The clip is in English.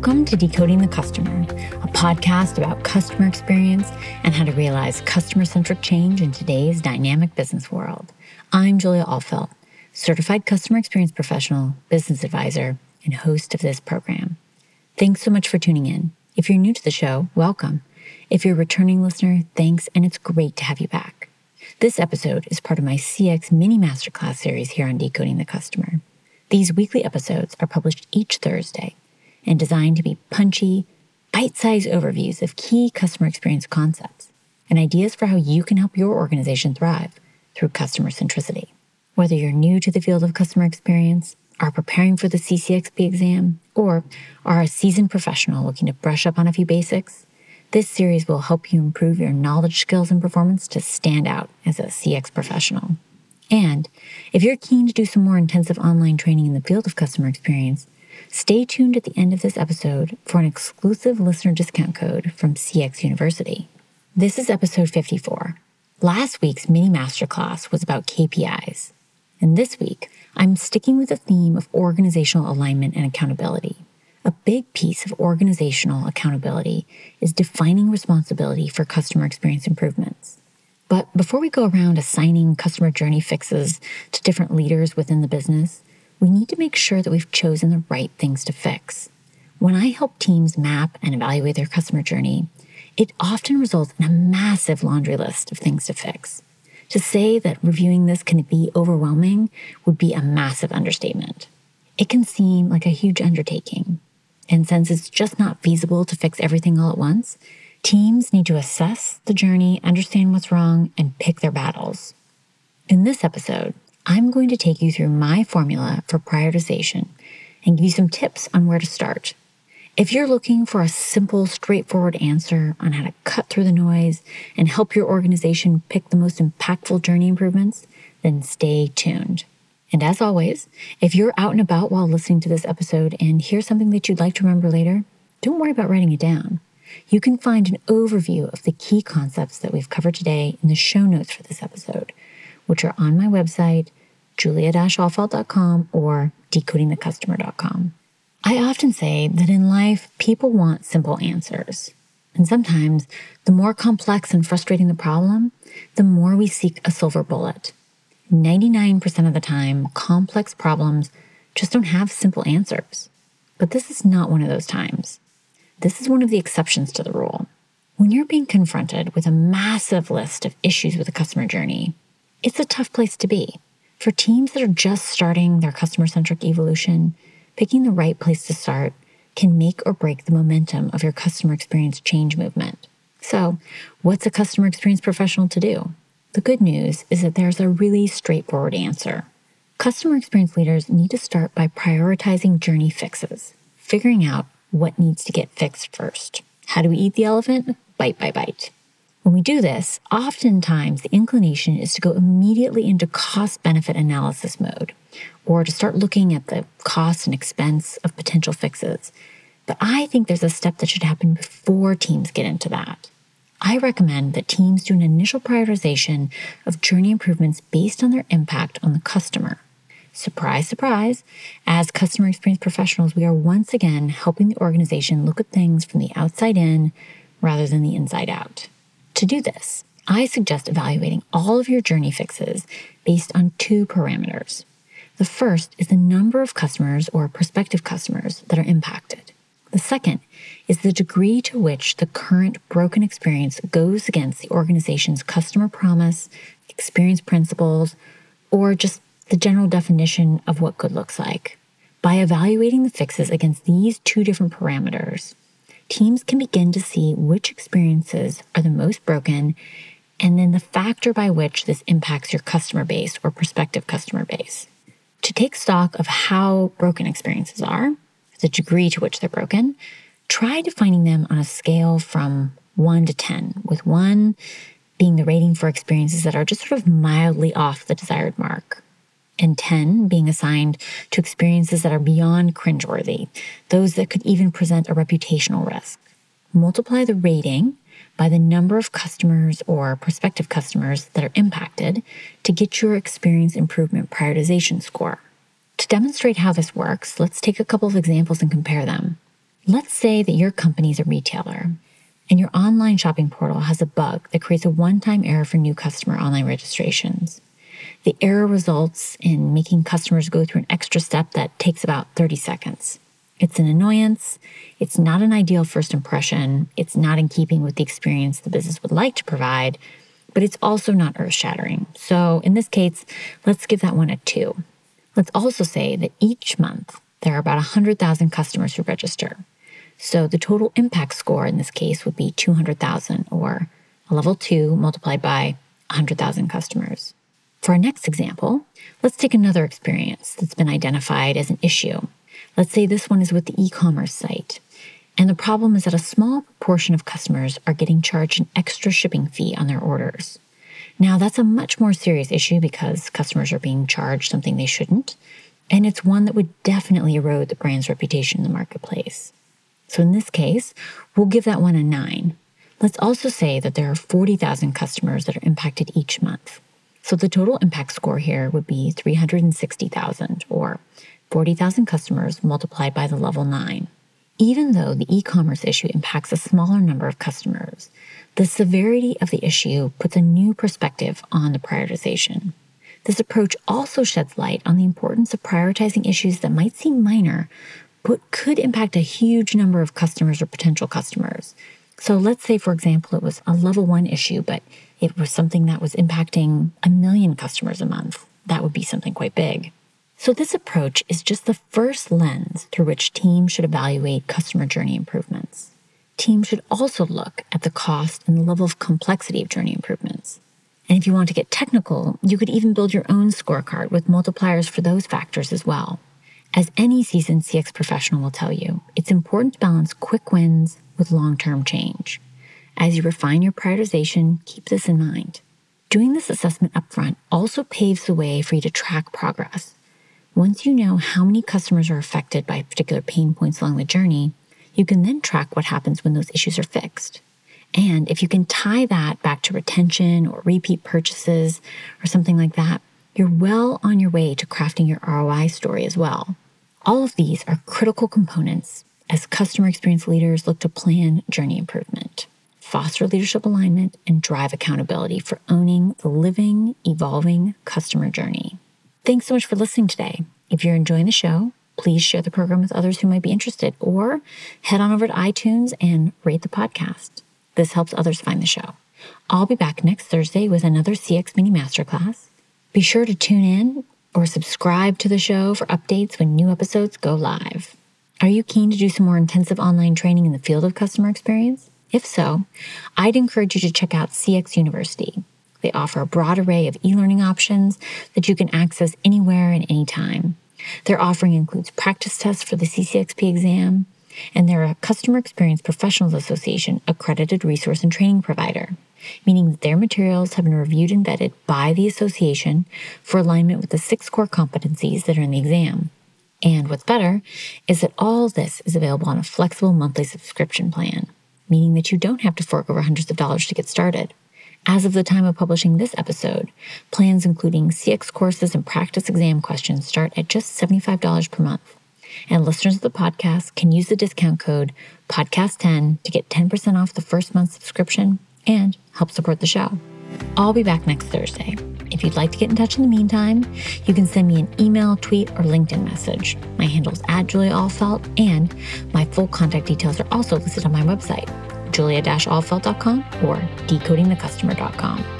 Welcome to Decoding the Customer, a podcast about customer experience and how to realize customer centric change in today's dynamic business world. I'm Julia Ahlfeldt, certified customer experience professional, business advisor, and host of this program. Thanks so much for tuning in. If you're new to the show, welcome. If you're a returning listener, thanks, and it's great to have you back. This episode is part of my CX mini masterclass series here on Decoding the Customer. These weekly episodes are published each Thursday and designed to be punchy, bite sized overviews of key customer experience concepts and ideas for how you can help your organization thrive through customer centricity. Whether you're new to the field of customer experience, are preparing for the CCXP exam, or are a seasoned professional looking to brush up on a few basics, this series will help you improve your knowledge, skills, and performance to stand out as a CX professional. And if you're keen to do some more intensive online training in the field of customer experience, Stay tuned at the end of this episode for an exclusive listener discount code from CX University. This is episode 54. Last week's mini masterclass was about KPIs. And this week, I'm sticking with the theme of organizational alignment and accountability. A big piece of organizational accountability is defining responsibility for customer experience improvements. But before we go around assigning customer journey fixes to different leaders within the business, we need to make sure that we've chosen the right things to fix. When I help teams map and evaluate their customer journey, it often results in a massive laundry list of things to fix. To say that reviewing this can be overwhelming would be a massive understatement. It can seem like a huge undertaking. And since it's just not feasible to fix everything all at once, teams need to assess the journey, understand what's wrong, and pick their battles. In this episode, I'm going to take you through my formula for prioritization and give you some tips on where to start. If you're looking for a simple, straightforward answer on how to cut through the noise and help your organization pick the most impactful journey improvements, then stay tuned. And as always, if you're out and about while listening to this episode and hear something that you'd like to remember later, don't worry about writing it down. You can find an overview of the key concepts that we've covered today in the show notes for this episode, which are on my website, julia-ahlfeldt.com or decodingthecustomer.com. I often say that in life, people want simple answers. And sometimes, the more complex and frustrating the problem, the more we seek a silver bullet. 99% of the time, complex problems just don't have simple answers. But this is not one of those times. This is one of the exceptions to the rule. When you're being confronted with a massive list of issues with a customer journey, it's a tough place to be. For teams that are just starting their customer centric evolution, picking the right place to start can make or break the momentum of your customer experience change movement. So, what's a customer experience professional to do? The good news is that there's a really straightforward answer. Customer experience leaders need to start by prioritizing journey fixes, figuring out what needs to get fixed first. How do we eat the elephant? Bite by bite. When we do this, oftentimes the inclination is to go immediately into cost benefit analysis mode or to start looking at the cost and expense of potential fixes. But I think there's a step that should happen before teams get into that. I recommend that teams do an initial prioritization of journey improvements based on their impact on the customer. Surprise, surprise, as customer experience professionals, we are once again helping the organization look at things from the outside in rather than the inside out. To do this, I suggest evaluating all of your journey fixes based on two parameters. The first is the number of customers or prospective customers that are impacted. The second is the degree to which the current broken experience goes against the organization's customer promise, experience principles, or just the general definition of what good looks like. By evaluating the fixes against these two different parameters, teams can begin to see which experiences are the most broken and then the factor by which this impacts your customer base or prospective customer base. To take stock of how broken experiences are, the degree to which they're broken, try defining them on a scale from 1 to 10, with 1 being the rating for experiences that are just sort of mildly off the desired mark and 10 being assigned to experiences that are beyond cringeworthy, those that could even present a reputational risk. Multiply the rating by the number of customers or prospective customers that are impacted to get your experience improvement prioritization score. To demonstrate how this works, let's take a couple of examples and compare them. Let's say that your company is a retailer and your online shopping portal has a bug that creates a one time error for new customer online registrations. The error results in making customers go through an extra step that takes about 30 seconds. It's an annoyance. It's not an ideal first impression. It's not in keeping with the experience the business would like to provide, but it's also not earth shattering. So in this case, let's give that one a two. Let's also say that each month there are about 100,000 customers who register. So the total impact score in this case would be 200,000 or a level two multiplied by 100,000 customers. For our next example, let's take another experience that's been identified as an issue. Let's say this one is with the e commerce site. And the problem is that a small proportion of customers are getting charged an extra shipping fee on their orders. Now, that's a much more serious issue because customers are being charged something they shouldn't. And it's one that would definitely erode the brand's reputation in the marketplace. So in this case, we'll give that one a nine. Let's also say that there are 40,000 customers that are impacted each month. So the total impact score here would be 360,000 or 40,000 customers multiplied by the level nine. Even though the e commerce issue impacts a smaller number of customers, the severity of the issue puts a new perspective on the prioritization. This approach also sheds light on the importance of prioritizing issues that might seem minor, but could impact a huge number of customers or potential customers. So let's say, for example, it was a level one issue, but it was something that was impacting a million customers a month. That would be something quite big. So, this approach is just the first lens through which teams should evaluate customer journey improvements. Teams should also look at the cost and the level of complexity of journey improvements. And if you want to get technical, you could even build your own scorecard with multipliers for those factors as well. As any seasoned CX professional will tell you, it's important to balance quick wins with long term change. As you refine your prioritization, keep this in mind. Doing this assessment upfront also paves the way for you to track progress. Once you know how many customers are affected by particular pain points along the journey, you can then track what happens when those issues are fixed. And if you can tie that back to retention or repeat purchases or something like that, you're well on your way to crafting your ROI story as well. All of these are critical components as customer experience leaders look to plan journey improvement, foster leadership alignment, and drive accountability for owning the living, evolving customer journey. Thanks so much for listening today. If you're enjoying the show, please share the program with others who might be interested or head on over to iTunes and rate the podcast. This helps others find the show. I'll be back next Thursday with another CX Mini Masterclass. Be sure to tune in or subscribe to the show for updates when new episodes go live. Are you keen to do some more intensive online training in the field of customer experience? If so, I'd encourage you to check out CX University. They offer a broad array of e learning options that you can access anywhere and anytime. Their offering includes practice tests for the CCXP exam, and they're a Customer Experience Professionals Association accredited resource and training provider, meaning that their materials have been reviewed and vetted by the association for alignment with the six core competencies that are in the exam. And what's better is that all this is available on a flexible monthly subscription plan, meaning that you don't have to fork over hundreds of dollars to get started. As of the time of publishing this episode, plans including CX courses and practice exam questions start at just $75 per month. And listeners of the podcast can use the discount code podcast10 to get 10% off the first month subscription and help support the show. I'll be back next Thursday. If you'd like to get in touch in the meantime, you can send me an email, tweet, or LinkedIn message. My handle is at Julia Ahlfeldt, and my full contact details are also listed on my website, julia-ahlfeldt.com or decodingthecustomer.com.